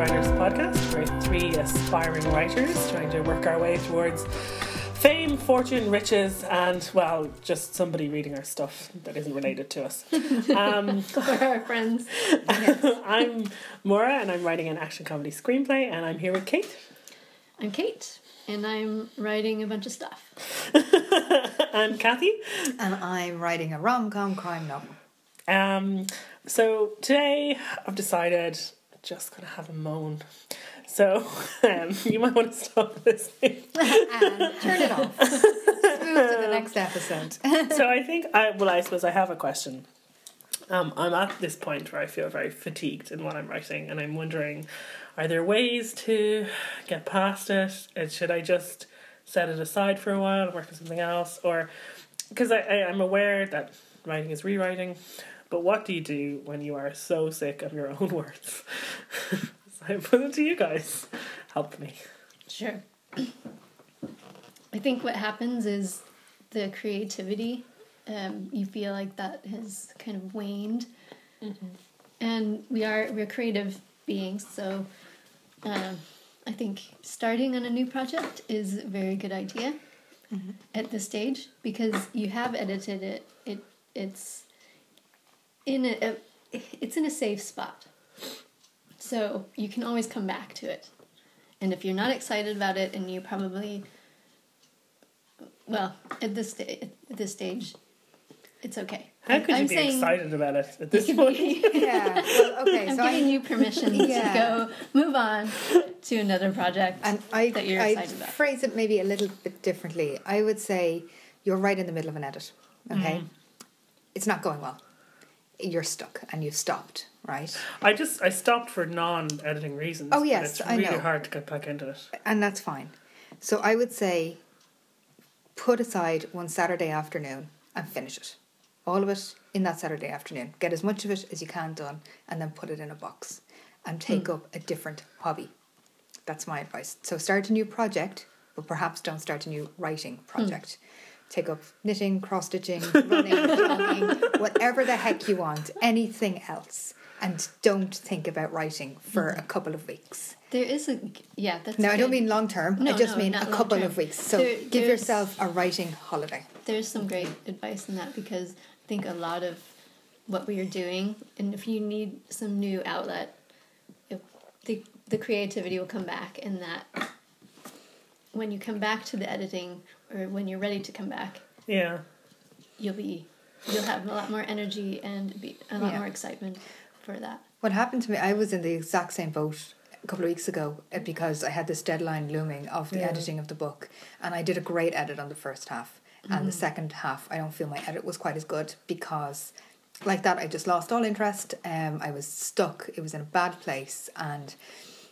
Writers podcast. We're three aspiring writers trying to work our way towards fame, fortune, riches, and well, just somebody reading our stuff that isn't related to us. Um, For our friends. I'm Maura, and I'm writing an action comedy screenplay, and I'm here with Kate. I'm Kate, and I'm writing a bunch of stuff. and Kathy. And I'm writing a rom com crime novel. Um, so today I've decided I'm just gonna have a moan. So um, you might want to stop listening. And turn it off. Let's move to the next episode. so I think I well I suppose I have a question. Um, I'm at this point where I feel very fatigued in what I'm writing, and I'm wondering, are there ways to get past it? And should I just set it aside for a while and work on something else, or because I, I I'm aware that writing is rewriting, but what do you do when you are so sick of your own words? so I put it to you guys. Help me. Sure. I think what happens is the creativity, um, you feel like that has kind of waned. And we are we're creative beings, so um, I think starting on a new project is a very good idea at this stage because you have edited it. It it's in a, a it's in a safe spot, so you can always come back to it. And if you're not excited about it, and you probably, well, at this sta- at this stage, it's okay. How could you I'm be saying excited about it at this point? be- Yeah. Well, okay. I'm so giving I, you permission Yeah. to go move on to another project. and I, that you're excited about. phrase it maybe a little bit differently. I would say you're right in the middle of an edit. Okay. Mm. It's not going well. You're stuck and you've stopped, right? I just I stopped for non-editing reasons. Oh, yes, it's I really know. hard to get back into it. And that's fine. So I would say put aside one Saturday afternoon and finish it. All of it in that Saturday afternoon. Get as much of it as you can done and then put it in a box and take hmm. up a different hobby. That's my advice. So start a new project, but perhaps don't start a new writing hmm. project. Take up knitting, cross stitching, running, jogging, whatever the heck you want, anything else. And don't think about writing for a couple of weeks. there is a yeah. That's No, I don't mean long term. I just no, mean a couple long-term. of weeks. So There- give yourself a writing holiday. there's some great advice in that because I think a lot of what we are doing, and if you need some new outlet, it, the the creativity will come back, and that when you come back to the editing or when you're ready to come back, Yeah. you'll be you'll have a lot more energy and be a lot Yeah. more excitement for that. What happened to me, I was in the exact same boat a couple of weeks ago uh, because I had this deadline looming of the Yeah. editing of the book. And I did a great edit on the first half. And Mm-hmm. the second half, I don't feel my edit was quite as good because, like that, I just lost all interest. Um, I was stuck. It was in a bad place. And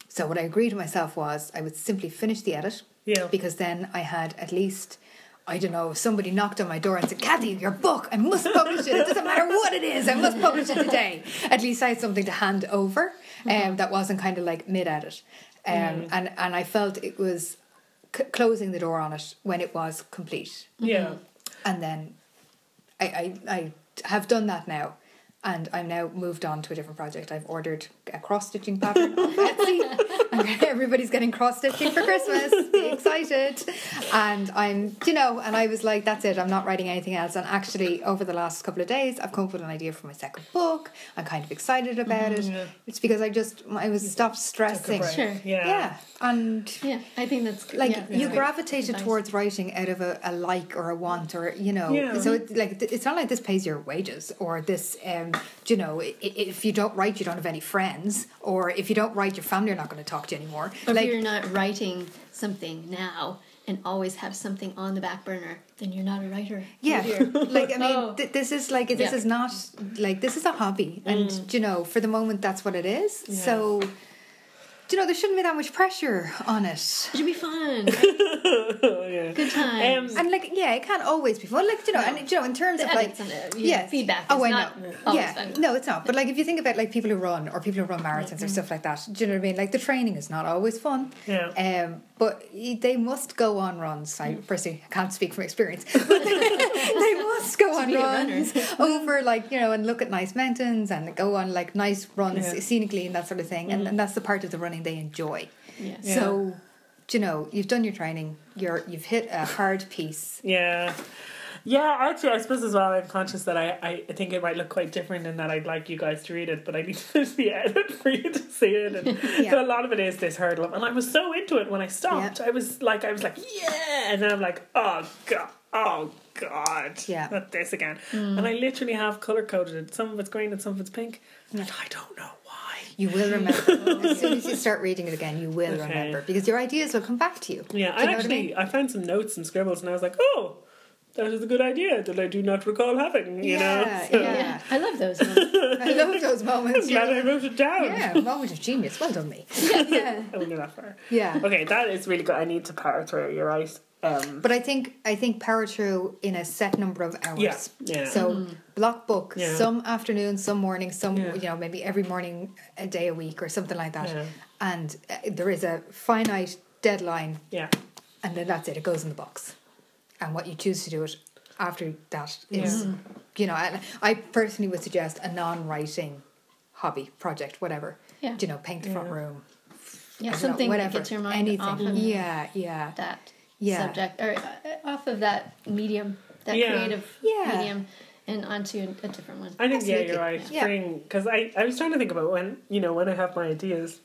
so, what I agreed to myself was I would simply finish the edit. Yeah. Because then I had at least, I don't know, somebody knocked on my door and said, Kathy, your book, I must publish it. It doesn't matter what it is, I must publish it today. At least I had something to hand over um, that wasn't kind of like mid edit. Um, and, and I felt it was c- closing the door on it when it was complete. Yeah. And then I, I, I have done that now. And I'm now moved on to a different project. I've ordered a cross stitching pattern off Etsy. And Everybody's getting cross stitching for Christmas. Be excited. And I'm, you know, and I was like, that's it. I'm not writing anything else. And actually, over the last couple of days, I've come up with an idea for my second book. I'm kind of excited about it. yeah. It's because I just, I was stopped stressing. Sure. Yeah. Yeah. And Yeah, I think that's good. like yeah, you that's gravitated advice. towards writing out of a, a like or a want or you know Yeah. so it, like it's not like this pays your wages or this um you know i- i- if you don't write you don't have any friends or if you don't write your family are not going to talk to anymore. Or like if you're not writing something now and always have something on the back burner, then you're not a writer. yeah. Like i mean Oh. th- this is like this Yeah. is not like this is a hobby. And mm. you know for the moment that's what it is. So do you know there shouldn't be that much pressure on it It should be fun. Oh, yeah. Good times. Um, And like, yeah, it can't always be fun. Like, you know, and you know, in terms The of like, edits and yeah, feedback Oh, is I not know. always yeah, fun. no, it's not. But like, if you think about like people who run or people who run marathons Mm-hmm. or stuff like that, do you know what I mean? Like, the training is not always fun. Yeah. Um, but they must go on runs. I hmm. personally can't speak from experience. But they must go on be a runner. runs over like you know and look at nice mountains and go on like nice runs Yeah. scenically and that sort of thing and, mm-hmm. and that's the part of the running they enjoy Yeah. Yeah. so you know you've done your training you're you've hit a hard piece Yeah. Yeah, actually, I suppose as well, I'm conscious that I, I think it might look quite different and that I'd like you guys to read it, but I need to finish the edit for you to see it. And Yeah. so a lot of it is this hurdle. And I was so into it when I stopped. Yeah. I was like, I was like, yeah. And then I'm like, oh, God. Oh, God. Yeah. Not this again. Mm. And I literally have color coded it. Some of it's green and some of it's pink. And I don't know why. you will remember as soon as you start reading it again you will Okay. remember because your ideas will come back to you Yeah, you I what I actually mean? I found some notes and scribbles, and I was like, "Oh, that is a good idea that I do not recall having." You Yeah, know, so yeah. Yeah, I love those. ones. I love those moments I'm glad I wrote it down. yeah moment of genius well done me yeah I went that far. yeah Okay, that is really good. I need to power through. You're right. Um, But I think I think power through in a set number of hours. Yeah, yeah. So block book Yeah. some afternoon, some morning, some Yeah. you know maybe every morning a day a week or something like that. Yeah. And uh, there is a finite deadline, yeah, and then that's it. It goes in the box, and what you choose to do it after that is, Yeah. you know, and I personally would suggest a non-writing hobby project, whatever. Yeah. You know, paint the front Yeah. room. Yeah, I don't know, something that gets your mind anything. off of Yeah, yeah. that Yeah. subject or uh, off of that medium, that Yeah. creative Yeah. medium, and onto a, a different one. I think yeah, Absolutely. you're right. Yeah. Because I I was trying to think about when you know when I have my ideas,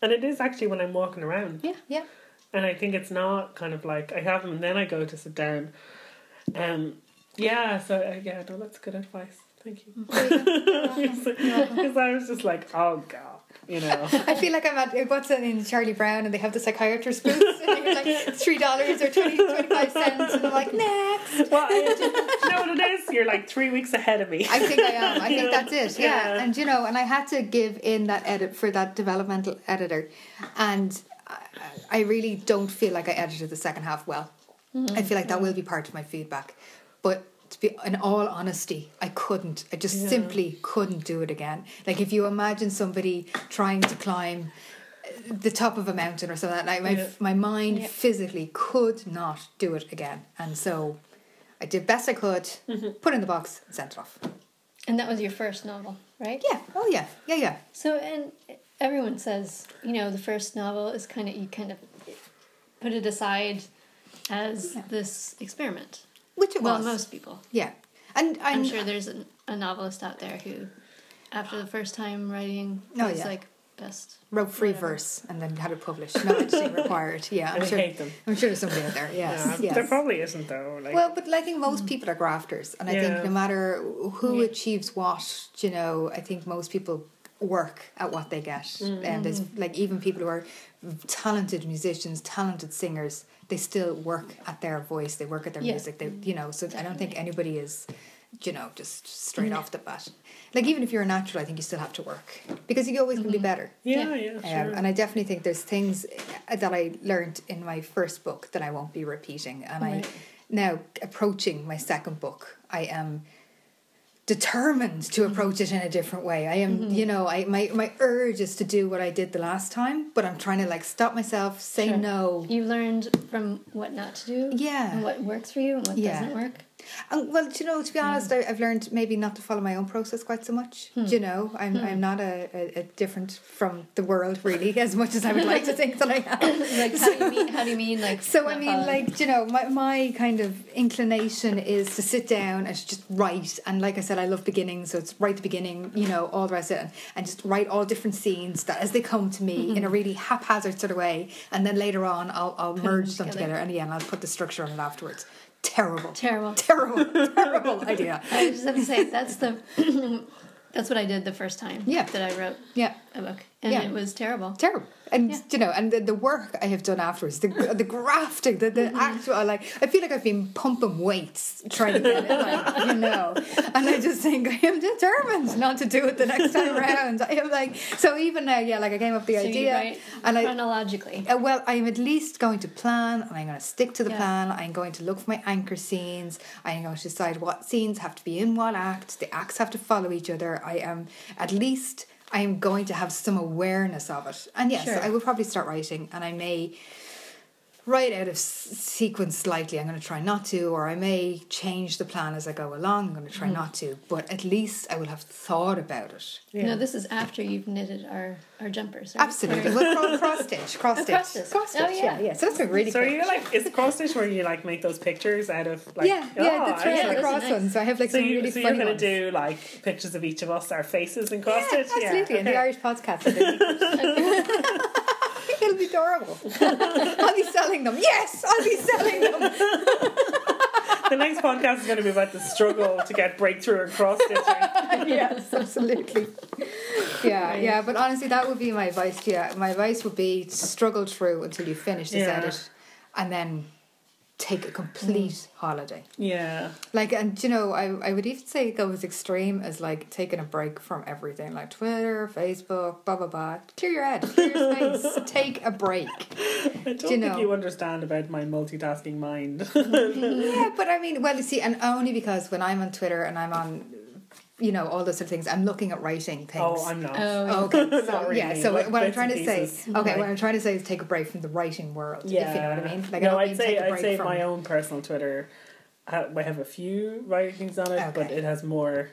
and it is actually when I'm walking around. Yeah. Yeah. And I think it's not kind of like I have them and then I go to sit down. Um, yeah, so uh, yeah, no, that's good advice. Thank you. Because I was just like, oh god, you know. I feel like I'm at what's it in Charlie Brown and they have the psychiatrist booth and you're like three dollars or 20, 25 cents and I'm like next. well, I, you know what it is? You're like three weeks ahead of me. I think I am. I think Yeah. that's it. Yeah. Yeah. And you know, and I had to give in that edit for that developmental editor, and I, I really don't feel like I edited the second half well. Mm-hmm. I feel like that mm-hmm. will be part of my feedback, but. To be in all honesty, I couldn't. I just Yeah. simply couldn't do it again. Like if you imagine somebody trying to climb uh, the top of a mountain or something, like my Yeah. my mind Yeah. physically could not do it again. And so, I did best I could, Mm-hmm. put it in the box, and sent it off. And that was your first novel, right? Yeah. Oh yeah. Yeah yeah. So, and everyone says, you know, the first novel is kind of, you kind of put it aside as Yeah. this experiment. Which it well, was. most people. Yeah. And I'm I'm, sure there's an, a novelist out there who, after the first time writing, Oh, was yeah. like, best. wrote free whatever. verse and then had it published. No editing required. Yeah. I'm I sure. hate them. I'm sure there's somebody out there. Yes. Yeah, yes. There probably isn't though. Like, Well, but I think most mm. people are grafters, and I Yeah. think no matter who Yeah. achieves what, you know, I think most people work at what they get, and there's like even people who are talented musicians, talented singers, they still work at their voice, they work at their Yeah. music, they, you know. So I don't think anybody is, you know, just straight off the bat. Like even if you're a natural, I think you still have to work because you always can be better. yeah, yeah. yeah, Um, sure. and I definitely think there's things uh, that I learned in my first book that I won't be repeating. And Right. I now approaching my second book, I am determined to mm-hmm. approach it in a different way. I am, mm-hmm. you know, I my my urge is to do what I did the last time, but I'm trying to like stop myself, say Sure. no. You learned from what not to do. Yeah. And what works for you and what Yeah. doesn't work. And, well, do you know, to be hmm. honest, I, I've learned maybe not to follow my own process quite so much. Do hmm. you know, I'm hmm. I'm not a, a, a different from the world really, as much as I would like to think that I am. like, how do you mean? How do you mean? Like, So I mean, following? like you know, my my kind of inclination is to sit down and just write. And like I said, I love beginnings, so it's right the beginning, you know, all the rest of it, and, just write all different scenes that as they come to me in a mm-hmm. really haphazard sort of way, and then later on I'll I'll merge them together. together, and yeah, and I'll put the structure on it afterwards. Terrible, Terrible. terrible, terrible idea. I was just have to say that's the that's what I did the first time. Yeah. That I wrote Yeah. a book, and Yeah. it was terrible. terrible. And Yeah. you know, and the, the work I have done afterwards, the the grafting, the, the actual like, I feel like I've been pumping weights trying to get it, like, you know. And I just think I am determined not to do it the next time around. I am like, so even now, yeah, like I came up with the So idea, and I. chronologically. Uh, well, I'm at least going to plan and I'm going to stick to the Yeah. plan. I'm going to look for my anchor scenes. I'm going to decide what scenes have to be in what act. The acts have to follow each other. I am at least I am going to have some awareness of it. And yes, Sure. I will probably start writing and I may write out of sequence slightly. I'm going to try not to, or I may change the plan as I go along. I'm going to try mm-hmm. not to, but at least I will have thought about it. Yeah. No, this is after you've knitted our our jumpers. right? Absolutely. Or- Well, cross, cross oh, stitch, cross stitch, cross oh, stitch. cross stitch. Oh, yeah. yeah. yeah, So that's a been really So cool. are you like is cross stitch where you like make those pictures out of like yeah, yeah, Oh, that's right. yeah, the cross nice. ones. I have like So, some you, really so you're funny gonna ones. do like pictures of each of us, our faces in cross yeah, stitch? absolutely. And the okay. Irish podcast. It'll be adorable. I'll be selling them. Yes, I'll be selling them. The next podcast is going to be about the struggle to get breakthrough in cross stitching. yes, absolutely. Yeah, yeah. But honestly, that would be my advice. to you. my advice would be struggle through until you finish this Yeah. edit, and then take a complete holiday. Yeah. Like, and you know, I I would even say go as extreme as like taking a break from everything, like Twitter, Facebook, blah blah blah. Clear your head, clear your space, take a break. I don't you think know? you understand about my multitasking mind. yeah, but I mean, well, you see, and only because when I'm on Twitter and I'm on, you know, all those sort of things, I'm looking at writing things. oh, I'm not. Oh, yeah. Okay, Not so yeah, so like what I'm trying to say, okay, Like- what I'm trying to say is take a break from the writing world. Yeah. if you know what I mean. Like, I no, don't I'd mean say take a I'd say from. my own personal Twitter. I I have a few writing things on it, but it has more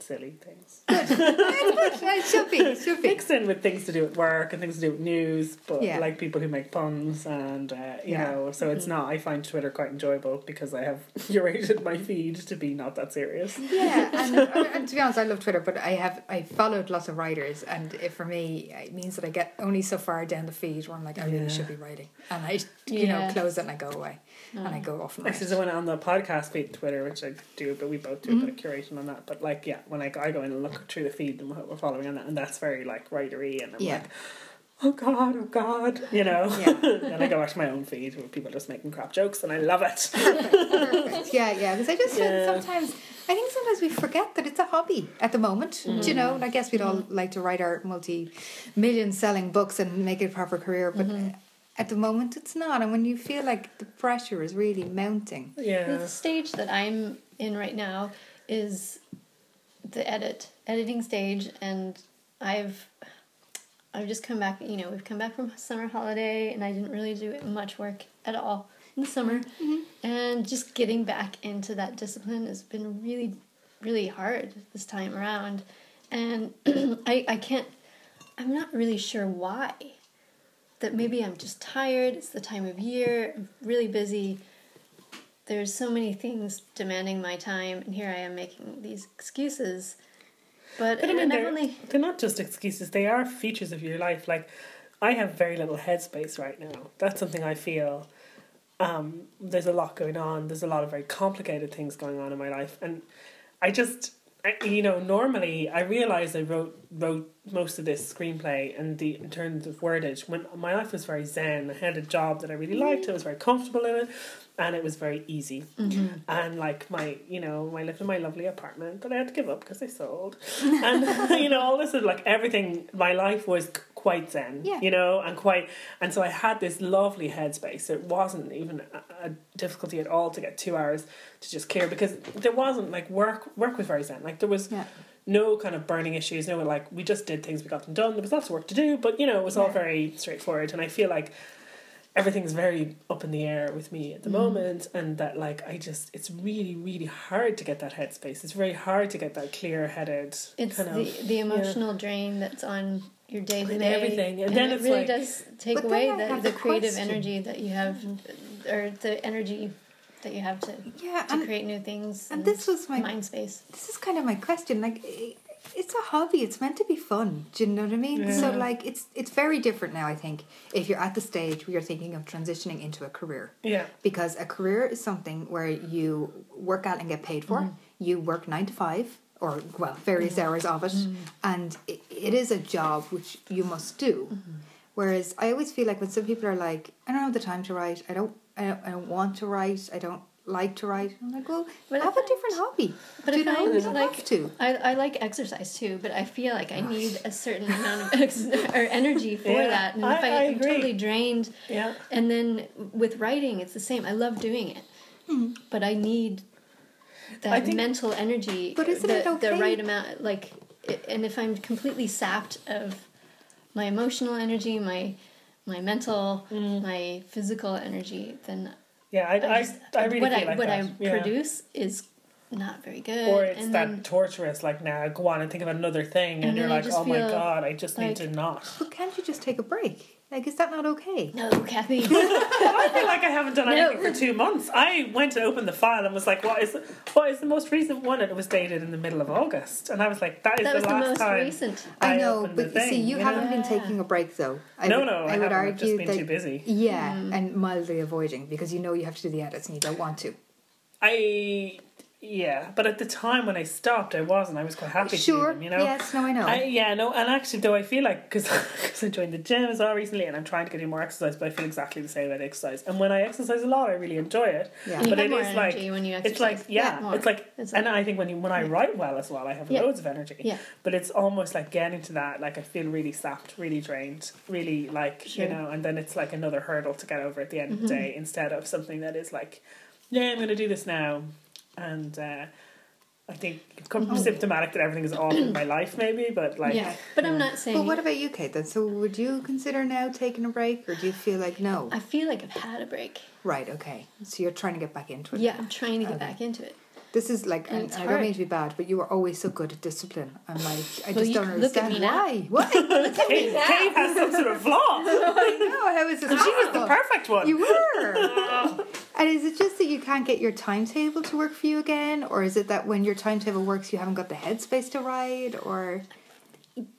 silly things it should be, it should be. mixed in with things to do with work and things to do with news. But Yeah. like people who make puns and uh, you Yeah. know, so it's not. I find Twitter quite enjoyable because I have curated my feed to be not that serious. Yeah, and, uh, and to be honest, I love Twitter, but I have I followed lots of writers, and it, for me, it means that I get only so far down the feed where I'm like, I really should be writing, and I, you know, close it and I go away, and I Oh. go off and write. Actually, so when on the podcast feed Twitter, which I do, but we both do a bit of curation on that. But like, yeah, when I go, I go in and look through the feed and what we're following on that, and that's very like writery, and I'm Yeah. like, oh god, oh god, you know. Yeah. then I go back to my own feed where people are just making crap jokes, and I love it. Perfect, perfect. Yeah, yeah. Because I just Yeah. feel sometimes, I think sometimes we forget that it's a hobby at the moment. Do you mm-hmm. know? And I guess we'd all mm-hmm. like to write our multi-million selling books and make it a proper career, but mm-hmm. at the moment it's not. And when you feel like the pressure is really mounting, Yeah. The stage that I'm in right now is the edit editing stage, and I've I've just come back. You know, we've come back from summer holiday, and I didn't really do much work at all in the summer, mm-hmm. and just getting back into that discipline has been really, really hard this time around, and I I can't. I'm not really sure why. That maybe I'm just tired. It's the time of year. I'm really busy there's so many things demanding my time and here i am making these excuses but, But I mean, they're, only they're not just excuses, they are features of your life. Like, I have very little headspace right now. That's something I feel. Um, there's a lot going on, there's a lot of very complicated things going on in my life. And I just, I, you know, normally I realized I wrote wrote most of this screenplay and the in terms of wordage when my life was very zen. I had a job that I really liked. I was very comfortable in it, and it was very easy. Mm-hmm. And like my, you know, I lived in my lovely apartment that I had to give up because I sold, and you know, all this is like everything. My life was quite zen, Yeah. you know, and quite, and so I had this lovely headspace. It wasn't even a, a difficulty at all to get two hours to just clear because there wasn't like work. Work was very zen. Like there was yeah, no kind of burning issues. No, like we just did things, we got them done. There was lots of work to do, but you know, it was all Yeah. very straightforward. And I feel like everything's very up in the air with me at the mm. moment, and that like I just, it's really, really hard to get that headspace. It's very hard to get that clear-headed it's kind the, of the emotional drain that's on your day to day everything. And then it it's really like- does take away I the, the creative question. energy that you have mm-hmm. or the energy that you have to yeah. to And create new things and this was my mind space this is kind of my question. Like, i- it's a hobby. It's meant to be fun. Do you know what I mean? So, like, it's it's very different now. I think if you're at the stage where you're thinking of transitioning into a career, yeah, because a career is something where you work out and get paid for. Mm-hmm. You work nine to five, or well, various mm-hmm. hours of it, mm-hmm. and it, it is a job which you must do. Whereas I always feel like when some people are like, I don't have the time to write. I don't. I don't, I don't want to write. I don't like to write. I'm like, well, But I have a different hobby. but Do I you know, find, you don't like- have to. I, I like exercise too, but I feel like I need a certain amount of ex- or energy for Yeah, that. And I- if I, I am agree. totally drained, yeah. and then with writing, it's the same. I love doing it, hmm. but I need that I think- mental energy. But isn't the, it okay? the right amount? Like, and if I'm completely sapped of my emotional energy, my my mental, mm. my physical energy, then Yeah, I, I, just- I uh, really what feel I like what that. I yeah. produce is not very good. Or it's and that then, torturous, like, now go on and think of another thing, and, And you're like, oh my god, I just need to not. But can't you just take a break? Like, is that not okay? no, Kathy. I feel like I haven't done No. anything for two months. I went to open the file and was like, "What is what is the most recent one?" And it was dated in the middle of August, and I was like, "That is that the was the last most time." recent. I, I know, opened but the you see, thing, you you haven't been taking a break though. I No, would, no, I, I would haven't. I've argue just been that too busy. yeah, Mm. and mildly avoiding because you know you have to do the edits and you don't want to. I yeah, but at the time when I stopped, I wasn't. I was quite happy to Sure. them, you know. Yes. No, I know. I, yeah, no, and actually, though, I feel like because I joined the gym as well recently, and I'm trying to get in more exercise, but I feel exactly the same about exercise. And when I exercise a lot, I really enjoy it. yeah. And you But have it more like- when you It's like exercise. yeah, more. it's like, It's and like- I think when you when I write well as well, I have Yeah. loads of energy. Yeah. But it's almost like getting to that, like I feel really sapped, really drained, really like Sure. you know, and then it's like another hurdle to get over at the end of the Mhm. day instead of something that is like, yeah, I'm going to do this now, and. uh I think it's come Mhm. symptomatic that everything is off in my life, maybe, but like, yeah, but I'm not saying. But what about you, Kate? Then, so would you consider now taking a break, or do you feel like no? I feel like I've had a break. Right. Okay. So you're trying to get back into it. Yeah, I'm trying to get Okay. back into it. This is like, And and I don't mean to be bad, but you were always so good at discipline. I'm like, I just you- don't understand why. Why? Look at me Kate. Kate has some sort of flaw. I know. How is this She was the perfect one. You were. and is it just that you can't get your timetable to work for you again, or is it that when your timetable works, you haven't got the headspace to write, or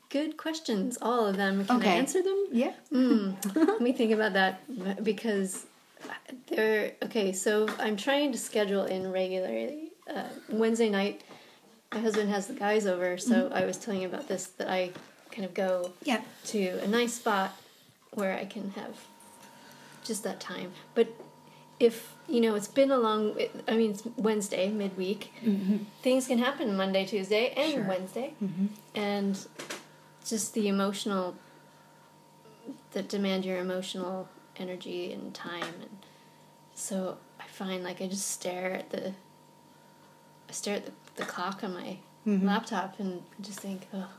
Good questions, all of them. Can Okay. I answer them? yeah? Mm, let me think about that because they're okay. So I'm trying to schedule in regularly. Uh, Wednesday night, my husband has the guys over, so I was telling you about this that I kind of go Yeah. to a nice spot where I can have just that time. But if you know, it's been a long. I mean, it's Wednesday midweek. Things can happen Monday, Tuesday, and Sure. Wednesday, Mm-hmm. and just the emotional that demand your emotional energy and time, and so I find like I just stare at the. I stare at the, the clock on my Mhm. laptop and just think, oh,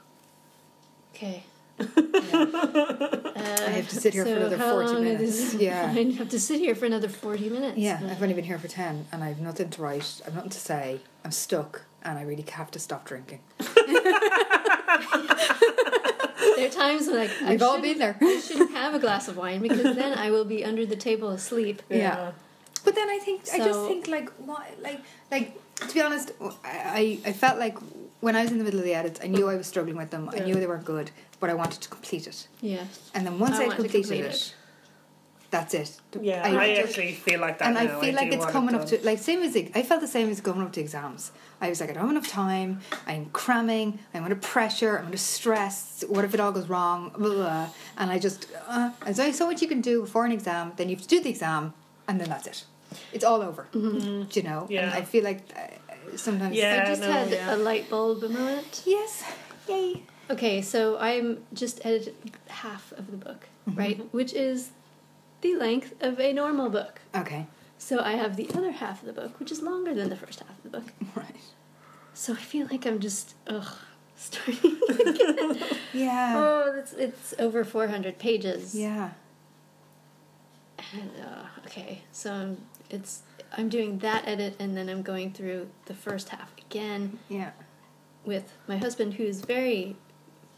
okay. Yeah. Uh, I have to sit here for another how 40 long minutes. Yeah. I have to sit here for another 40 minutes. Yeah, I've only been here for 10 and I've nothing to write, I've nothing to say, I'm stuck, and I really have to stop drinking. There are times when like, I We've all been there. I shouldn't have a glass of wine because then I will be under the table asleep. Yeah. But then I think I just think like what like like to be honest, I I felt like when I was in the middle of the edits, I knew I was struggling with them. I knew they weren't good, but I wanted to complete it. Yeah. And then once I I want completed complete it, it. that's it. Yeah, I, just- actually feel like that and I now. feel like it's want it coming up to like same as I felt the same as going up to exams. I was like, I don't have enough time. I'm cramming. I'm under pressure. I'm under stress. What if it all goes wrong? Blah, blah, blah. And I just uh, there's only so much you can do before an exam. Then you have to do the exam, and then that's it. It's all over. Mm-hmm. Do you know? Yeah. And I feel like uh, sometimes. Yeah. I just no, had yeah. a light bulb moment. Yes. Yay. Okay, so I'm just edited half of the book, Mm-hmm. right? Which is the length of a normal book. Okay. So I have the other half of the book, which is longer than the first half of the book. Right. So I feel like I'm just ugh starting. again. Yeah. oh, it's it's over 400 pages. Yeah. And, uh, okay, so I'm, it's I'm doing that edit, and then I'm going through the first half again Yeah. with my husband, who's very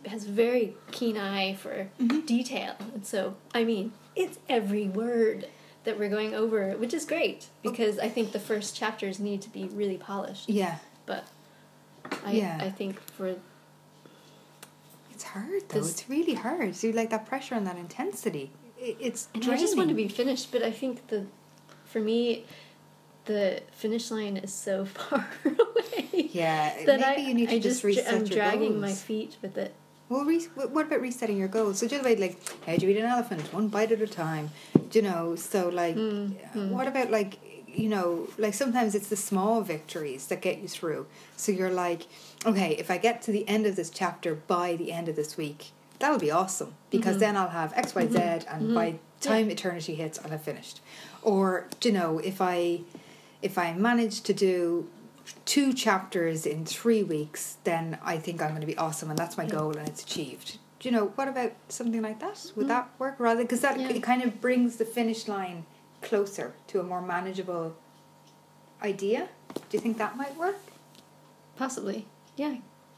has very keen eye for Mm-hmm. detail, and so I mean it's every word that we're going over, which is great because I think the first chapters need to be really polished. Yeah. But I Yeah. I think for It's hard though. This- it's really hard. So you like that pressure and that intensity. It, it's and I just want to be finished, but I think the for me the finish line is so far away. Yeah. That maybe I, you need to I just, reset I'm your dragging goals. my feet with it. Well, re- what about resetting your goals? So just like, like, how do you eat an elephant? One bite at a time. Do you know? So like, Mm, what about like, you know, like sometimes it's the small victories that get you through. So you're like, okay, if I get to the end of this chapter by the end of this week, that'll be awesome because Mm-hmm. then I'll have X, Y, Z, and by time eternity hits, and I'll have finished. Or do you know, if I, if I manage to do two chapters in three weeks, then I think I'm going to be awesome, and that's my goal, and it's achieved. do you know what about something like that? Would mm-hmm. that work rather because that Yeah. it kind of brings the finish line closer to a more manageable idea. Do you think that might work? Possibly. Yeah,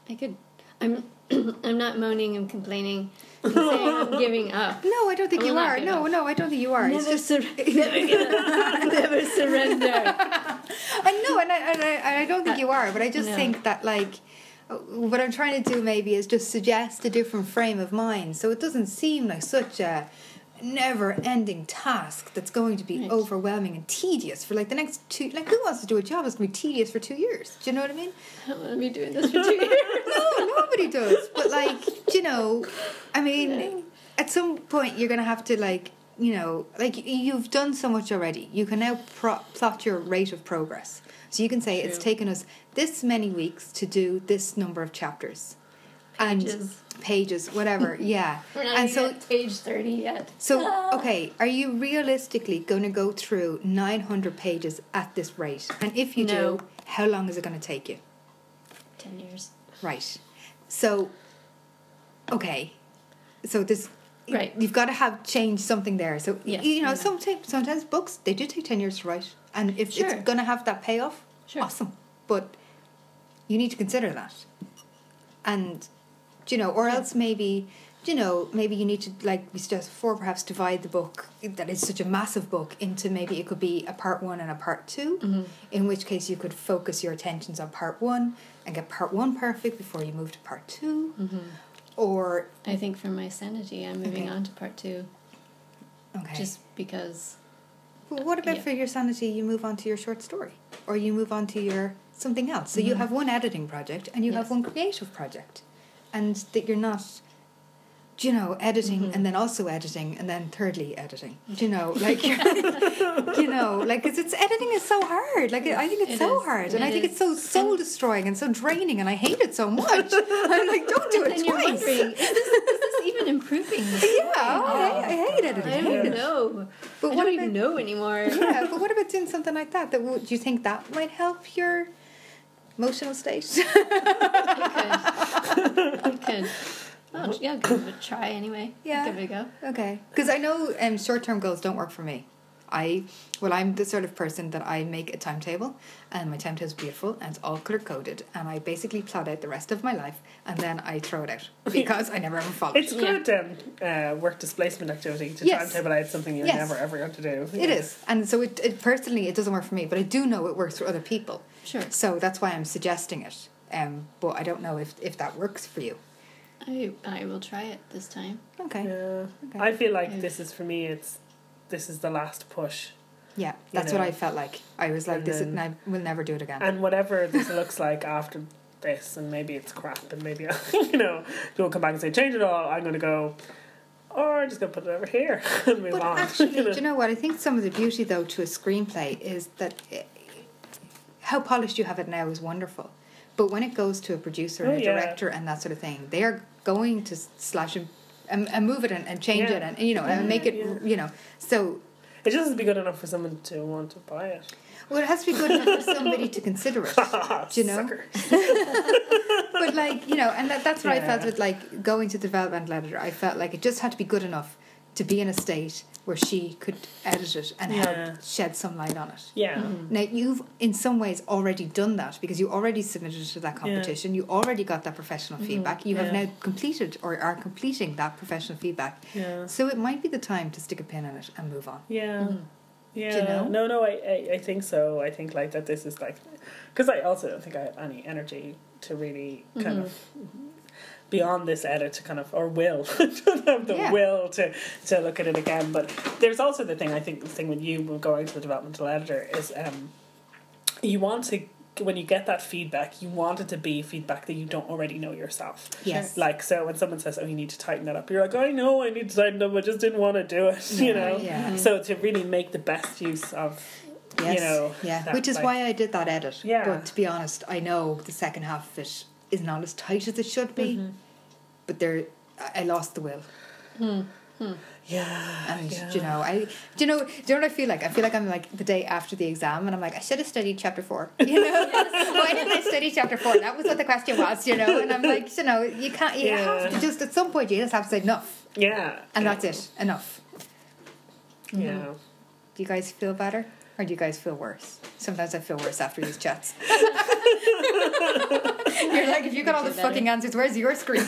I could. I'm I'm not moaning and complaining and saying I'm giving up. No, I don't think I you are. No, no, I don't think you are. It's Never, just sur- never, never surrender. I know, and I, and I, I don't think you are, but I just No. think that like uh, what I'm trying to do maybe is just suggest a different frame of mind, so it doesn't seem like such a never-ending task that's going to be Right. overwhelming and tedious for like the next two. Like, who wants to do a job that's going to be tedious for two years? Do you know what I mean? I don't want to be doing this for two years. No, nobody does. But like, you know, I mean, Yeah. at some point you're gonna have to like, you know, like you've done so much already. You can now pro- plot your rate of progress. So you can say it's taken us this many weeks to do this number of chapters, Pages. and pages, whatever. yeah, We're not and so. at page 30 yet. So okay, are you realistically going to go through nine hundred pages at this rate? And if you No. do, how long is it going to take you? 10 years. Right. So, okay. So this, Right. You've got to have changed something there. So Yes, you know, I know. sometimes sometimes books they do take ten years to write, and if Sure. it's going to have that payoff, Sure. awesome. But you need to consider that, and do you know, or else maybe. You know, maybe you need to, like we suggested before, perhaps divide the book that is such a massive book into maybe it could be a part one and a part 2 Mm-hmm. in which case you could focus your attentions on part one and get part one perfect before you move to part 2 Mm-hmm. Or, I think for my sanity, I'm moving Okay. on to part two okay. just because. Well, what about yeah. for your sanity? You move on to your short story, or you move on to your something else. So you have one editing project and you have Mm-hmm. One creative project, and that you're not, do you know, editing Mm-hmm. and then also editing and then thirdly editing. Do you know, like, you know, like 'cause it's editing is so hard. Like I think it's It so is. hard, and I think is. it's so soul destroying and so draining, and I hate it so much. I'm like, don't do And it twice. is this, is this even improving? Yeah, story? I, I hate editing. I don't it. know. But I what don't about- even know anymore. yeah, but what about doing something like that? That would, do you think that might help your emotional state? I could. I could. Oh, yeah, give it a try anyway. Yeah. Give it a go. okay, because I know um, short-term goals don't work for me. I well, I'm the sort of person that I make a timetable, and my timetable is beautiful and it's all color coded, and I basically plot out the rest of my life, and then I throw it out because I never ever follow. It. It's it. good um, uh, work displacement activity to Yes. timetable out something you're Yes. never ever going to do. It is, and so it, it personally it doesn't work for me, but I do know it works for other people. Sure. So that's why I'm suggesting it. Um, but I don't know if if that works for you. I, I will try it this time. Okay. Yeah. Okay. I feel like Yeah. this is for me. It's this is the last push, Yeah, you that's what. I felt like. I was like, And this is, then- and I will never do it again. and whatever this looks like after this, and maybe it's crap, and maybe I, you know don't come back and say change it all. I'm going to go, or I'm just going to put it over here and move but on. actually, you know? do you know what? I think some of the beauty, though, to a screenplay is that eh, how polished you have it now is wonderful. But when it goes to a producer and Oh, a yeah. director and that sort of thing, they are going to slash and, and, and move it and, and change Yeah. it and you know and make it Yeah. you know. So It just has to be good enough for someone to want to buy it. well, it has to be good enough for somebody to consider it. You know? But like you know, and that, that's what I felt with like going to the developmental editor. I felt like it just had to be good enough to be in a state where she could edit it and Yeah. help shed some light on it. Yeah. Mm-hmm. Now you've in some ways already done that because you already submitted it to that competition. Yeah. You already got that professional mm-hmm. feedback. You have now completed or are completing that professional feedback. Yeah. So it might be the time to stick a pin in it and move on. Yeah. Mm-hmm. Yeah. Do you know? No, no, I, I, I think so. I think like that this is like, because I also don't think I have any energy to really kind of beyond this edit to kind of or will don't have the Yeah. will to to look at it again. But there's also the thing I think the thing with you going to the developmental editor is um, you want to when you get that feedback, you want it to be feedback that you don't already know yourself. Yes. Like so, when someone says, "Oh, you need to tighten that up," you're like, "I know, I need to tighten it up. I just didn't want to do it." You know. yeah. So to really make the best use of, Yes. you know, yeah. that, Which is like- why I did that edit. Yeah. But to be honest, I know the second half of it is not as tight as it should be. Mm-hmm. But there, I I lost the will. Hmm. Yeah. And yeah. you know, I do you know do you know what I feel like? I feel like I'm like the day after the exam and I'm like, I should have studied chapter four. You know? Why didn't I study chapter four? That was what the question was, you know? And I'm like, you know, you can't you have to Yeah. just at some point you just have to say enough. Yeah. And yeah. that's it. Enough. Yeah. Do you guys feel better? Or do you guys feel worse? Sometimes I feel worse after these chats. You're like, if you got all the better. fucking answers, where's your screen?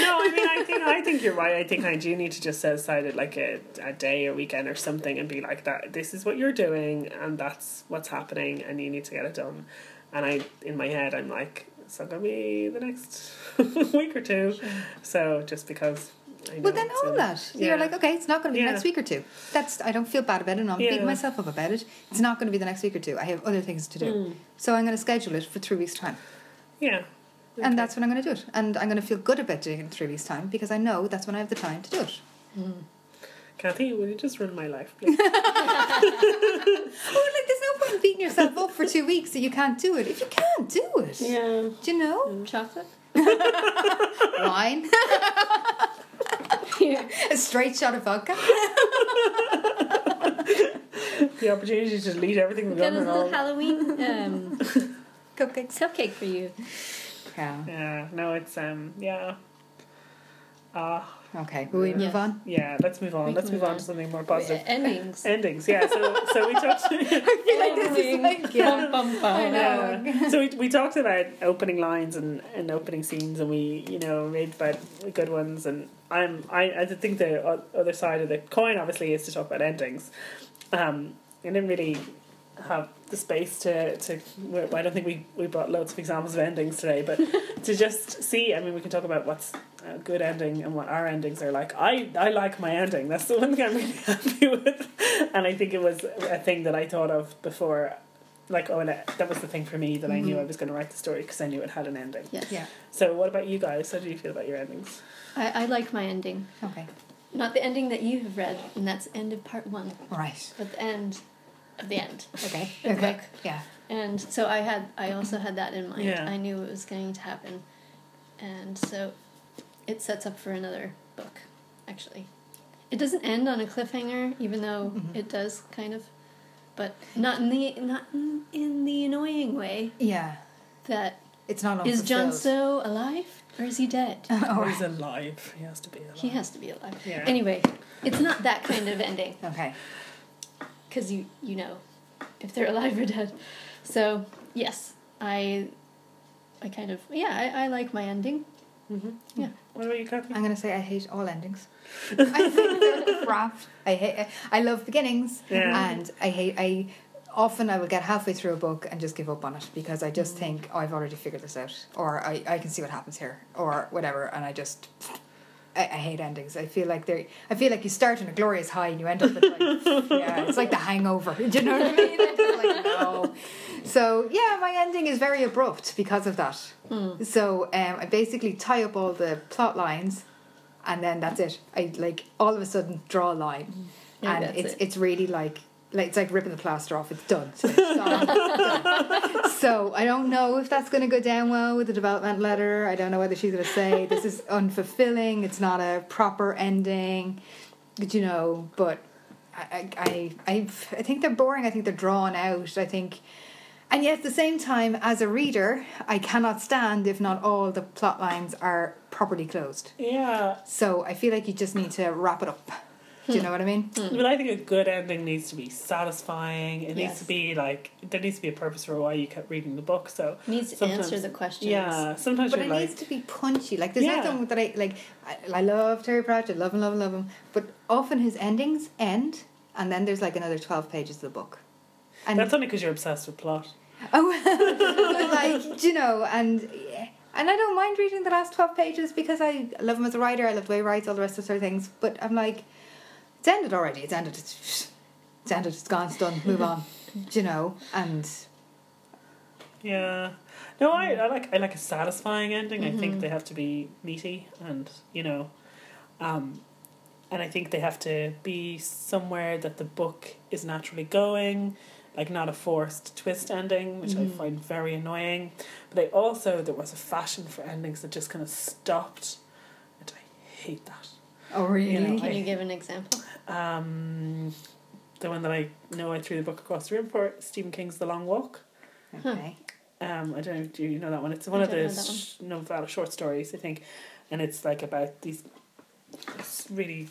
No, I mean, I think I think you're right. I think I do need to just set aside it like a, a day or weekend or something and be like that. This is what you're doing, and that's what's happening, and you need to get it done. And I, in my head, I'm like, it's not gonna be the next week or two. So just because. I Well, then it's own that. Yeah. You're like, okay, it's not going to be Yeah. the next week or two. That's I don't feel bad about it. and I'm Yeah. beating myself up about it. It's not going to be the next week or two. I have other things to do, Mm. so I'm going to schedule it for three weeks' time, Yeah. and that's when I'm going to do it. And I'm going to feel good about doing it in three weeks' time because I know that's when I have the time to do it. Kathy, will you just run my life, please? Oh, like there's no point in beating yourself up for two weeks that you can't do it. If you can't do it, yeah. do you know Chocolate? wine, a straight shot of vodka. The opportunity to delete everything we've Got done a little all. Halloween um, Cupcakes. cupcake for you. Yeah. Yeah. No, it's um. Yeah. Ah. Okay. Will we move on? yeah. Let's move on. We Let's move move on on. to something more positive. Endings. Endings. Yeah. So so we talked. I feel like this is like yeah. Bum, bum, bum. I know. Yeah. so we, we talked about opening lines and, and opening scenes and we you know made about good ones and I'm I, I think the other side of the coin obviously is to talk about endings um I didn't really have the space to to I don't think we, we brought loads of examples of endings today but to just see I mean we can talk about what's a good ending and what our endings are like I I like my ending that's the one thing I'm really happy with and I think it was a thing that I thought of before like oh and it- that was the thing for me that I knew mm-hmm. I was going to write the story because I knew it had an ending Yes. Yeah. so what about you guys how do you feel about your endings I, I like my ending. Okay. Not the ending that you have read, and that's end of part one, Right. but the end of the end. Okay. The Okay. book. Yeah. And so I had, I also had that in mind. Yeah. I knew it was going to happen, and so it sets up for another book. Actually, it doesn't end on a cliffhanger, even though Mhm. it does kind of, but not in the not in, in the annoying way Yeah. that It's not is Jon unfulfilled. Snow alive or is he dead? Oh, Or he's alive he has to be alive He has to be alive. Yeah. Anyway, it's not that kind of ending Okay. because you you know if they're alive or dead. So yes, I I kind of yeah I, I like my ending. Mm-hmm. Yeah. what about you Kathy I'm gonna say I hate all endings. I think they're crap. I hate. I love beginnings, Yeah. and I hate. I often I will get halfway through a book and just give up on it because I just think oh, I've already figured this out, or I, I can see what happens here, or whatever, and I just. I, I hate endings. I feel like they I feel like you start on a glorious high and you end up with like yeah, it's like the hangover. Do you know what I mean? Just like no. So yeah, my ending is very abrupt because of that. Hmm. So um, I basically tie up all the plot lines, and then that's it. I like all of a sudden draw a line, Yeah, and it's it. it's really like like it's like ripping the plaster off. It's done. So, it's done. So I don't know if that's going to go down well with the development letter. I don't know whether she's going to say this is unfulfilling. It's not a proper ending. But, you know, but I I I I I think they're boring. I think they're drawn out. I think. And yet, at the same time, as a reader, I cannot stand if not all the plot lines are properly closed. yeah So I feel like you just need to wrap it up. Do you hmm. know what I mean? Hmm. but I think a good ending needs to be satisfying it needs Yes. to be like there needs to be a purpose for why you kept reading the book so it Needs to Sometimes- answer the questions. yeah sometimes But you're it like needs to be punchy. Like there's Yeah. nothing that I like. I, I love Terry Pratchett, I love him, love him, love him. But often his endings end, and then there's like another twelve pages of the book. And that's only because you're obsessed with plot oh, like you know, and and I don't mind reading the last twelve pages because I love him as a writer. I love the way he writes, all the rest of sort of things. But I'm like, it's ended already. It's ended. It's, it's ended. It's gone. It's done. Move on. You know? And Yeah. No, I, I like I like a satisfying ending. I think they have to be meaty and you know, um, and I think they have to be somewhere that the book is naturally going, like not a forced twist ending, which I find very annoying. But I also there was a fashion for endings that just kind of stopped, and I hate that. Oh, really? You know, Can I- you give an example? Um, the one that I know I threw the book across the room for Stephen King's The Long Walk. okay. Um, I don't know. Do you know that one? It's one I of don't the that sh- novella short stories, I think, and it's like about these it's really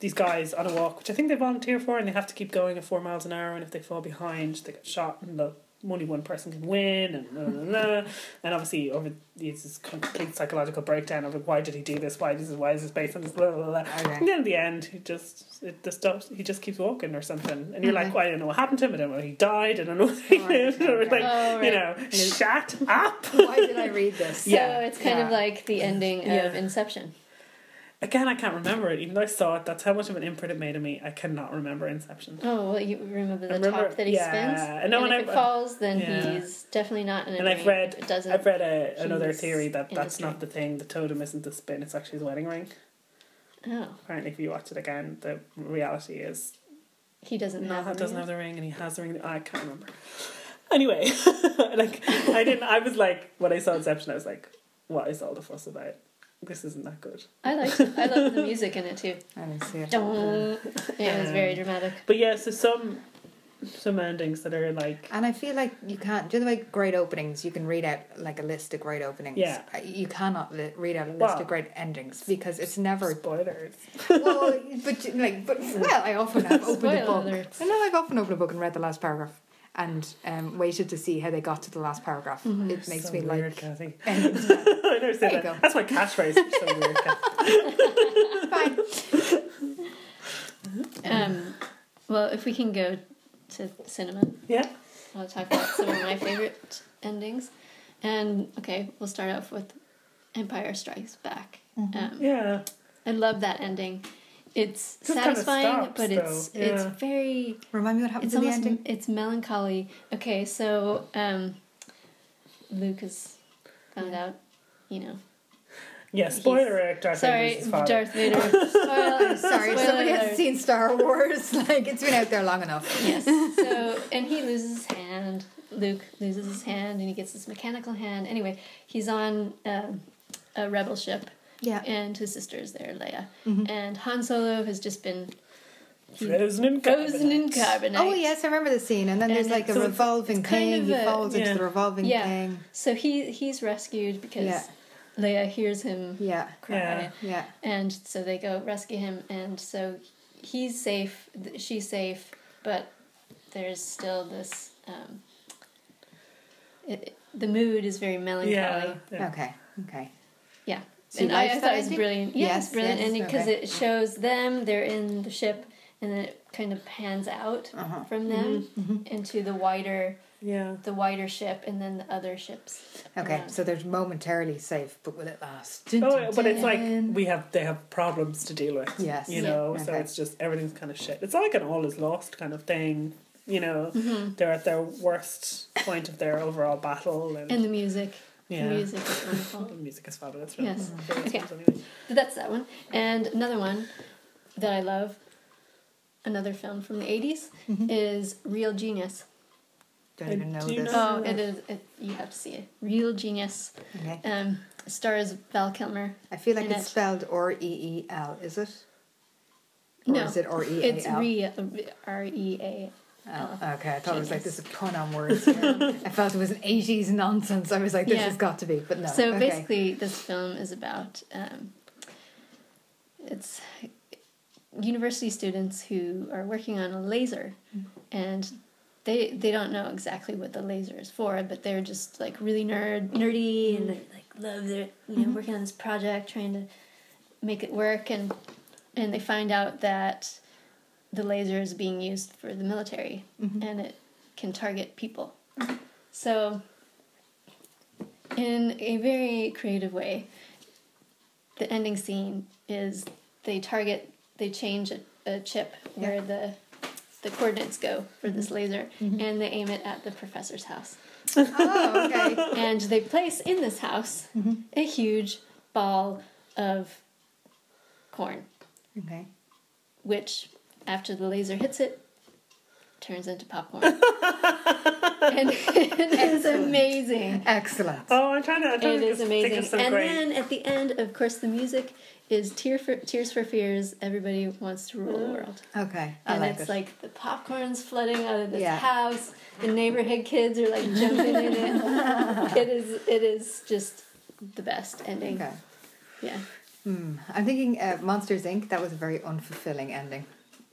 these guys on a walk, which I think they volunteer for, and they have to keep going at four miles an hour, and if they fall behind, they get shot, and the only one person can win, and blah, blah, blah. and obviously over these this complete psychological breakdown of why did he do this? Why is this is why is this based on this? Blah blah blah. Okay. And then in the end, he just it the stuff he just keeps walking or something, and you're mm-hmm. like, well, I don't know what happened to him. I don't know he died. I don't know what he Oh, lived. okay, Or like Oh, right. you know, shut up. Why did I read this? So Yeah. it's kind of like the ending Yeah. of Inception. Again, I can't remember it. Even though I saw it, that's how much of an imprint it made on me. I cannot remember Inception. Oh, well, you remember the remember- top that he yeah, spins? and no, and if I- it falls, then yeah. he's definitely not in a And I've read- it doesn't. I've read a, another theory that that's his not the thing. The totem isn't the spin. It's actually his wedding ring. Oh, Apparently, if you watch it again, the reality is he doesn't no, have doesn't have the ring, and he has the ring. I can't remember. Anyway, like I didn't. I was like, when I saw Inception, I was like, what is all the fuss about? This isn't that good. I liked it. I love the music in it too. I didn't see it. Dun. Yeah, it was very dramatic. But yeah, so some some endings that are like And I feel like you can't, do you know like great openings, you can read out like a list of great openings. Yeah. Uh, You cannot li- read out a list Well- of great endings because it's never. spoilers. well, but like, but well, I often have opened a book. alerts. I know I've often opened a book and read the last paragraph and um, waited to see how they got to the last paragraph. Mm-hmm. It makes so me weird, like Kathy. endings. I never say There you that. go. That's my catchphrase. You're so weird, Kathy. Fine. Um, well, if we can go to cinema, Yeah. I'll talk about some of my favorite endings. And okay, we'll start off with Empire Strikes Back. Mm-hmm. Um, Yeah. I love that ending. It's Just kinda satisfying, stops, but it's though. it's very Remind me what happens it's in the almost ending. it's melancholy. Okay, so um, Luke has found out, you know. Yeah, spoiler alert, Darth Sorry, Vader's his. Darth Vader. Spoiler, Sorry, spoiler somebody alert. hasn't seen Star Wars. Like it's been out there long enough. Yes. So, and he loses his hand. Luke loses his hand, and he gets this mechanical hand. Anyway, he's on um, a rebel ship, Yeah. and his sister is there, Leia. Mhm. And Han Solo has just been Frozen in frozen in carbonite. carbonite. Oh yes, I remember the scene, and then And there's like a so it's- revolving it's kind thing. of He falls Yeah. into the revolving Yeah. thing. So he he's rescued because Yeah. Leia hears him Yeah, cry, Yeah. yeah. and so they go rescue him, and so he's safe, she's safe, but there's still this. Um, it, the mood is very melancholy. Yeah. yeah. Okay, okay. Yeah. So and I, I thought it was ending? brilliant. Yeah, Yes, it's brilliant yes, ending because okay. it shows them, they're in the ship, and then it kind of pans out Uh-huh. from them Mhm. into the wider Yeah. the wider ship and then the other ships. Okay, around. so there's momentarily safe, but will it last? Oh, but it's like we have they have problems to deal with. Yes. You Yeah. know, so Okay. it's just everything's kind of shit. It's like an all is lost kind of thing. You know, Mhm. they're at their worst point of their overall battle, and, And the music. Yeah, The music is the wonderful. music is fabulous. Yes. Favorite Okay. anyway. But that's that one. And another one that I love, another film from the 80s, Mhm. is Real Genius. Don't even know Do you this. know- Oh, it is. It, you have to see it. Real Genius. Okay. Um, stars Val Kilmer. I feel like it's it. spelled R E E L. Is it? Or No, is it R E A It's L? R E A. Oh, okay. I thought it was like this is a pun on words. I felt it was an eighties nonsense. I was like, this Yeah. has got to be, but no. So okay. basically, this film is about um, it's university students who are working on a laser, mm-hmm. and they they don't know exactly what the laser is for, but they're just like really nerd nerdy and mm-hmm. they like love their you know mm-hmm. working on this project, trying to make it work, and and they find out that the laser is being used for the military Mhm. and it can target people. Mm-hmm. So, in a very creative way, the ending scene is they target, they change a, a chip where the the coordinates go for this mm-hmm. laser, mm-hmm. and they aim it at the professor's house. Oh, okay. And they place in this house a huge ball of corn, okay. which, after the laser hits it, turns into popcorn. and it is a amazing. Excellent. Oh, I'm trying to. I'm trying It to is think of amazing. And great. then at the end, of course, the music is Tear for, Tears for Fears. Everybody wants to rule the world. Okay, I and like it's it. like the popcorn's flooding out of this Yeah. house. The neighborhood kids are like jumping in it. It is. It is just the best ending. okay. Yeah. Hmm. I'm thinking uh, Monsters Inc. That was a very unfulfilling ending.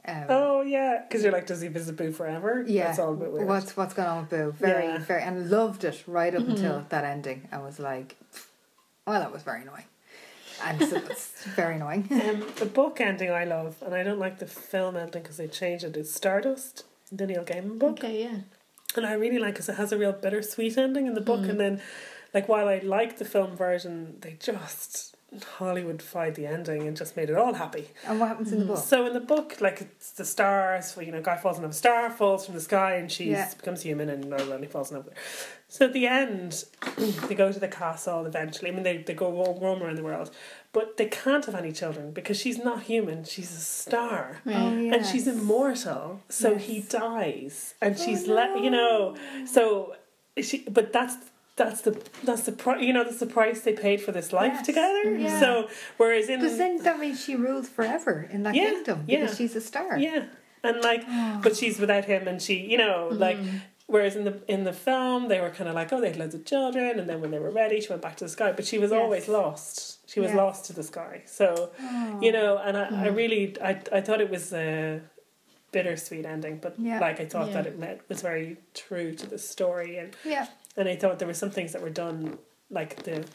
Um, Oh yeah, because you're like, does he visit Boo forever? yeah. that's all a bit weird. What's what's going on with Boo? Very Yeah. very, and loved it right up Mm-hmm. until that ending. I was like, well, that was very annoying, and so it's very annoying. Um, the book ending I love, and I don't like the film ending because they changed it. It's Stardust, the Neil Gaiman book, Okay. Yeah. and I really like because it has a real bittersweet ending in the book. Mm. And then, like, while I like the film version, they just Hollywoodified the ending and just made it all happy. And what happens in the Mm. book? So in the book, like it's the stars, you know, guy falls in love with a star, falls from the sky, and she Yeah. becomes human, and Lily falls in love with her. So at the end, they go to the castle eventually. I mean, they, they go roam, roam around the world, but they can't have any children because she's not human. She's a star. Right. Oh, And she's immortal, so Yes. he dies, and Oh, she's let you know. So she, but that's that's the that's the pri- you know that's the price they paid for this life Yes. together. Mm-hmm. Yeah. So whereas in Because then that means she rules forever in that Yeah, kingdom yeah. because she's a star. Yeah, and like, Oh. but she's without him, and she, you know, mm-hmm. like. Whereas in the in the film, they were kind of like, oh, they had loads of children, and then when they were ready, she went back to the sky. But she was Yes. always lost. She was Yeah. lost to the sky. So, Oh. you know, and I, I mm-hmm. really, I, I thought it was a bittersweet ending, but Yeah. like I thought Yeah. that it meant, was very true to the story, and Yeah. And I thought there were some things that were done, like the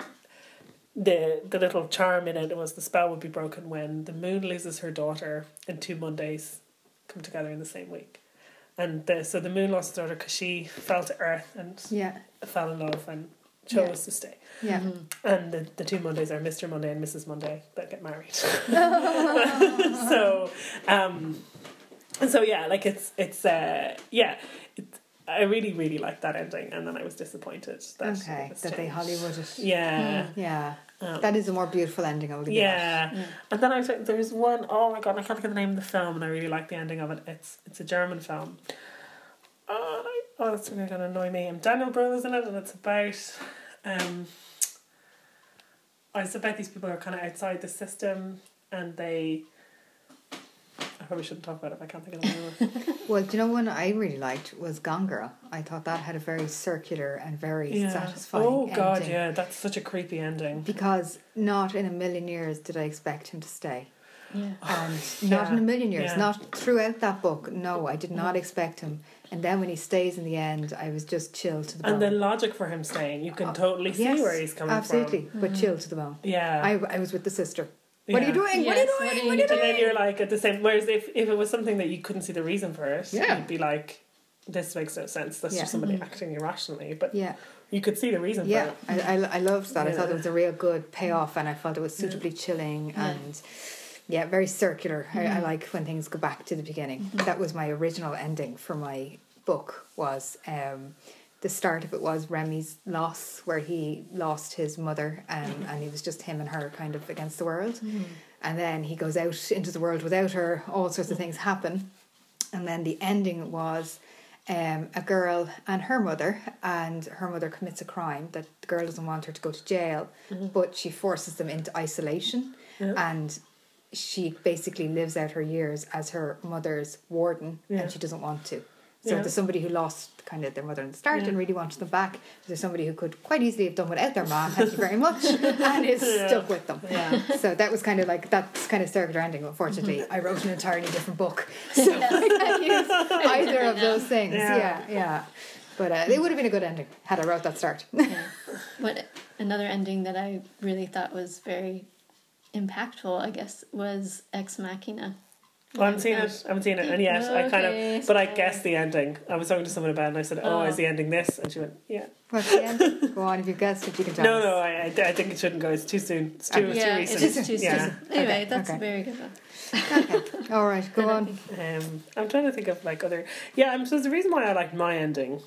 the the little charm in it was the spell would be broken when the moon loses her daughter and two Mondays come together in the same week. And the, so the moon lost her daughter because she fell to earth and Yeah. fell in love and chose Yeah. to stay. Yeah. And the, the two Mondays are Mr. Monday and Mrs. Monday that get married. so, um, and so yeah, like it's it's uh yeah, it, I really really liked that ending, and then I was disappointed that Okay. That they. Hollywood it. Yeah. Yeah. Um, That is a more beautiful ending, I will give you that. yeah. Yeah. and then I was like, there's one oh my god, I can't think of the name of the film, and I really like the ending of it. It's it's a German film. Oh, oh that's really gonna annoy me. And Daniel Brühl's in it, and it's about um. It's about these people who are kind of outside the system, and they. I probably shouldn't talk about it. if I can't think of the name of it. Well, do you know one I really liked was Gone Girl. I thought that had a very circular and very satisfying Oh god, ending. yeah, that's such a creepy ending. Because not in a million years did I expect him to stay. Yeah. And not in a million years, yeah. not throughout that book. No, I did not expect him. And then when he stays in the end, I was just chilled to the bone. And the logic for him staying, you can oh, totally see Yes, where he's coming absolutely, from. Absolutely, but mm-hmm. chilled to the bone. Yeah. I, I was with the sister. What are you Yeah. doing? what are you doing? what are What are you you And then you're like at the same. Whereas if, if it was something that you couldn't see the reason for it, Yeah. you'd be like, "This makes no sense. That's Yeah. just somebody mm-hmm. acting irrationally." But Yeah, you could see the reason yeah, for it. I, I, I loved that. I thought it was a real good payoff, and I felt it was suitably chilling Yeah. and yeah, very circular. I, I mm-hmm. like when things go back to the beginning. Mm-hmm. That was my original ending for my book. Was um, the start of it was Remy's loss, where he lost his mother, um, and and he was just him and her kind of against the world, mm-hmm. and then he goes out into the world without her. All sorts of things happen, and then the ending was. Um, a girl and her mother, and her mother commits a crime that the girl doesn't want her to go to jail, mm-hmm. but she forces them into isolation, Yeah. and she basically lives out her years as her mother's warden, Yeah. and she doesn't want to. So Yeah. there's somebody who lost kind of their mother in the start Yeah. and really wanted them back. There's somebody who could quite easily have done without their mom, thank you very much, and is Yeah. stuck with them. Yeah. So that was kind of like that's kind of circular ending. Unfortunately, I wrote an entirely different book, so I can't use either of those things. Yeah. Yeah, yeah. But uh, it would have been a good ending had I wrote that start. What another ending that I really thought was very impactful, I guess, was Ex Machina. Well, I haven't seen it. I haven't seen it, and yes, I kind Okay, of. But I sorry. guessed the ending. I was talking to someone about, it and I said, "Oh, Oh. is the ending this?" And she went, "Yeah." What's the end? Go on, if you guessed it, you can tell No, us. no, I, I, I think it shouldn't go. It's too soon. It's too, it's yeah, too it's recent. just too yeah. soon. Anyway, Okay, that's okay. a very good one. Okay. All right, go on. Um, I'm trying to think of like other. Yeah, I'm, so the reason why I like my ending.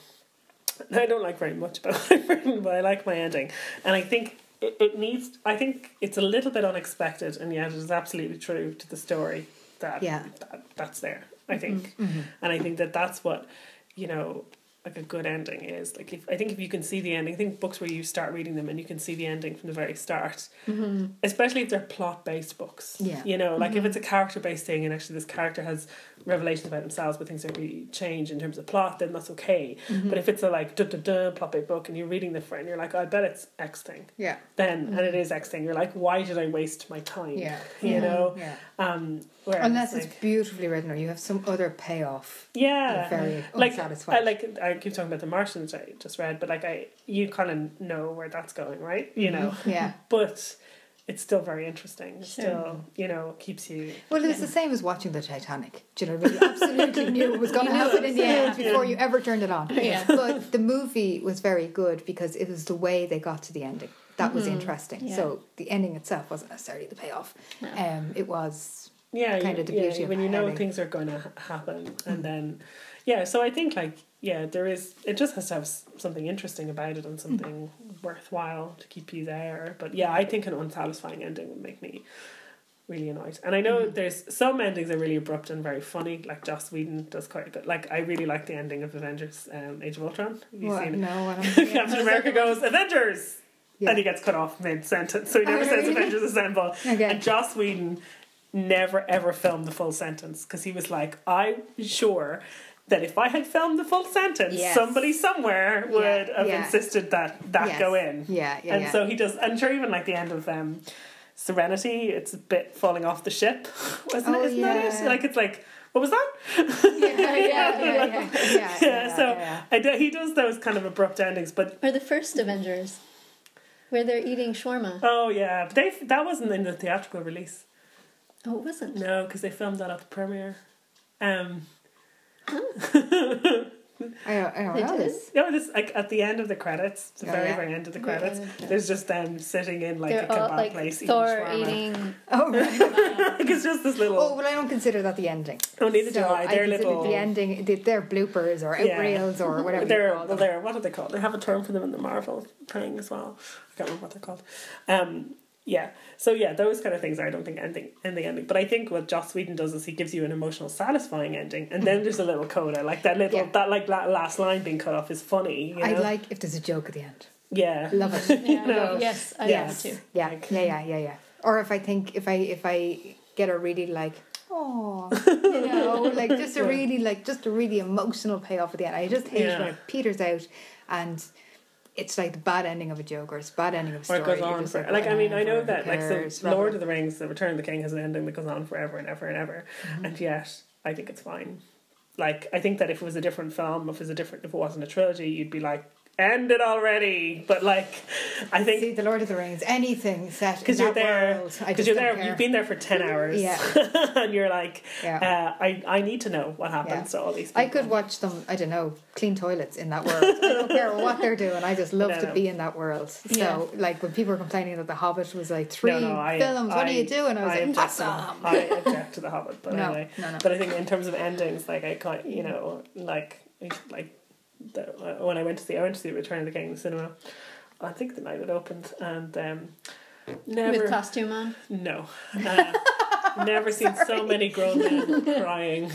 I don't like very much about what I've written, but I like my ending, and I think it, it needs. I think it's a little bit unexpected, and yet it is absolutely true to the story that Yeah. that, that's there. I think, Mm-hmm. and I think that that's what you know. like a good ending is. Like if I think if you can see the ending, I think books where you start reading them and you can see the ending from the very start, Mm-hmm. especially if they're plot based books. Yeah. You know, like Mm-hmm. if it's a character based thing and actually this character has revelations about themselves, but things don't really change in terms of plot, then that's okay. Mm-hmm. But if it's a like duh, duh, duh, plot based book and you're reading the front you're like, I bet it's X thing. Yeah. Then and it is X thing, you're like, why did I waste my time? Mm-hmm. Yeah. You know? Yeah. Um whereas, Unless like, it's beautifully written or you have some other payoff. yeah, Very like unsatisfying. I like I keep talking about the Martians I just read, but like I you kind of know where that's going, right? You know, Yeah. but it's still very interesting. It's Sure. still you know keeps you. Well, it's the same as watching the Titanic. Do you know, you absolutely knew it was going to happen in the end before you ever turned it on. Yeah. But the movie was very good because it was the way they got to the ending that was interesting. Yeah. So the ending itself wasn't necessarily the payoff. No. Um, it was Yeah, Kind you- of the yeah, beauty of when you know having- things are going to ha- happen, and mm-hmm. then yeah. So I think like yeah, there is. It just has to have something interesting about it and mm-hmm. something worthwhile to keep you there. But yeah, I think an unsatisfying ending would make me really annoyed. And I know mm-hmm. there's some endings are really abrupt and very funny. Like Joss Whedon does quite a bit. Like I really like the ending of Avengers: um, Age of Ultron. Have you what, seen no, Captain America goes Avengers. Yeah. And he gets cut off mid sentence, so he never Oh, says really? Avengers Assemble. Okay. And Joss Whedon never ever filmed the full sentence because he was like, I'm sure that if I had filmed the full sentence, Yes. somebody somewhere would Yeah, have yeah. insisted that that Yes. go in. Yeah, yeah, and yeah. so he does. I'm sure even like the end of um, Serenity, it's a bit falling off the ship, wasn't Oh, it? Isn't that yeah. it? Like it's like. What was that? yeah, yeah, yeah, yeah, yeah, yeah, Yeah, so yeah. I do, he does those kind of abrupt endings, but Or the first Avengers, where they're eating shawarma. oh yeah, but they that wasn't in the theatrical release. Oh, it wasn't. No, because they filmed that at the premiere. Um, I don't, I don't They know did? this. no, this like at the end of the credits, the Oh, very yeah. very end of the credits. end of the There's just them sitting in like they're a all like place Thor eating eating. Oh, right. like it's just this little. oh, well, I don't consider that the ending. Oh, neither do So I. They're consider little. the ending. they- They're bloopers or Yeah. outreels or whatever. They're you call well, they're what are they called? They have a term for them in the Marvel thing as well. I can't remember what they're called. Um, yeah. So yeah, those kind of things I don't think ending in the ending. But I think what Joss Whedon does is he gives you an emotional, satisfying ending, and then there's a little coda, like that little Yeah. that like that last line being cut off is funny. You know? I'd like if there's a joke at the end. yeah. Love it. Yeah, No. Yes, I Yes. love it too. Yeah, Like- yeah, yeah, yeah, yeah. Or if I think if I if I get a really like oh you know like just a Yeah. really like just a really emotional payoff at the end. I just hate Yeah. when it peters out and it's like the bad ending of a joke or it's bad ending of a Or story. it goes on for like I mean I know that like so Lord of the Rings, The Return of the King has an ending that goes on forever and ever and ever, Mm-hmm. and yet I think it's fine. Like I think that if it was a different film, if it was a different, if it wasn't a trilogy, you'd be like, end it already. But like, I think See the Lord of the Rings, anything set in because you're that there, world, because you're there, care. you've been there for ten hours, Yeah. and you're like, Yeah. uh, I I need to know what happens Yeah. to all these. People. I could watch them, I don't know, clean toilets in that world. I don't care what they're doing. I just love No, to no. be in that world. So, Yeah. like, when people were complaining that The Hobbit was like three No, no, I- films, what I- are you doing? I was I like, object, to, awesome. I object to the Hobbit, but No, anyway. no, no. But I think in terms of endings, like I can't, you know, like like the, when I went to see I went to see Return of the King in the cinema. I think the night it opened, and um, never With costume on. no, uh, never seen so many grown men crying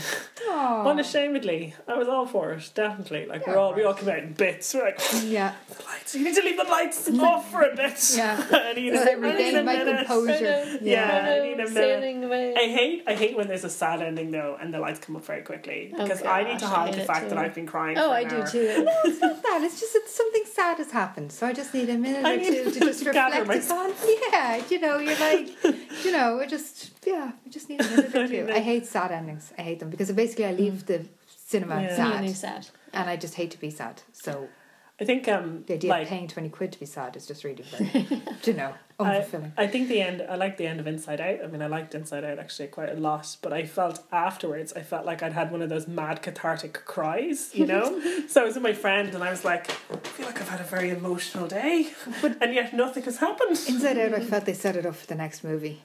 Aw. unashamedly. I was all for it, definitely. Like we're Yeah, all we all right. came out in bits. We're like Yeah, the lights. You need to leave the lights mm. off for a bit. Yeah. I need, Let I need a my minute. composure. Yeah, I need a minute. Away. I hate I hate when there's a sad ending though and the lights come up very quickly Oh, because I need to hide the fact too. that I've been crying. Oh, for I do hour. too. no, it's not that. It's just that something sad has happened. So I just need a minute I or two to just reflect upon. Yeah, you know, you're like, you know, I just, yeah, I just need a minute I or need two. a- I hate sad endings. I hate them because basically I leave mm. the cinema Yeah. sad. Sad. And I just hate to be sad. So I think um the idea like of paying 20 quid to be sad is just really very, you know, I, unfulfilling. I think the end I like the end of Inside Out. I mean I liked Inside Out actually quite a lot, but I felt afterwards I felt like I'd had one of those mad cathartic cries, you know? so I was with my friend and I was like, I feel like I've had a very emotional day but, and yet nothing has happened. Inside Out, I felt they set it up for the next movie.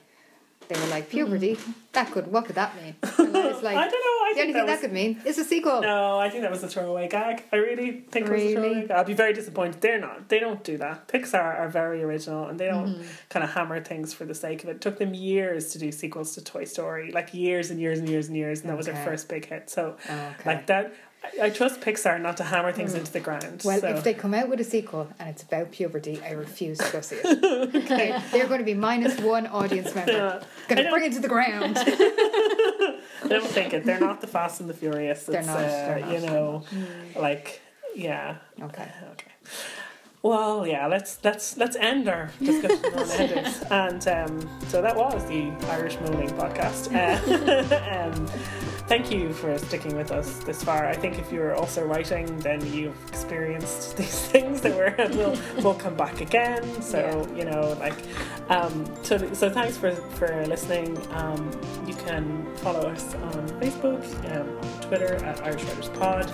They were like, puberty, that could, what could that mean? Like, I don't know, I the only think thing that that, could mean is a sequel. No, I think that was a throwaway gag. I really think it was a Really? throwaway gag. I'd be very disappointed. They're not. They don't do that. Pixar are very original and they don't Mm-hmm. kind of hammer things for the sake of it. It took them years to do sequels to Toy Story, like years and years and years and years, and that was their first big hit. So, Oh, okay. like that. I trust Pixar not to hammer things into the ground. Well, so. if they come out with a sequel and it's about puberty, I refuse to go see it. okay, they're going to be minus one audience member. Yeah. Going to bring it to the ground. Don't think it. They're not the Fast and the Furious. They're It's, not, Uh, they're not, you they're know, like yeah. Okay. Okay. Well, yeah. Let's let's let's end our discussion on editors. And um, so that was the Irish Moaning podcast. Uh, um, thank you for sticking with us this far. I think if you're also writing, then you've experienced these things that we're we'll we'll come back again. So you know, like, um, so so thanks for for listening. Um, you can follow us on Facebook, um, on Twitter at Irish Writers Pod.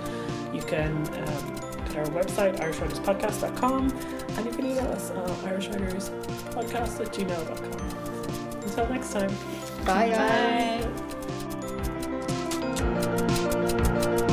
You can um, at our website, irishwriterspodcast.com, and you can email us uh, irishwriterspodcast at gmail.com. Until next time. Bye, guys. Bye. 何?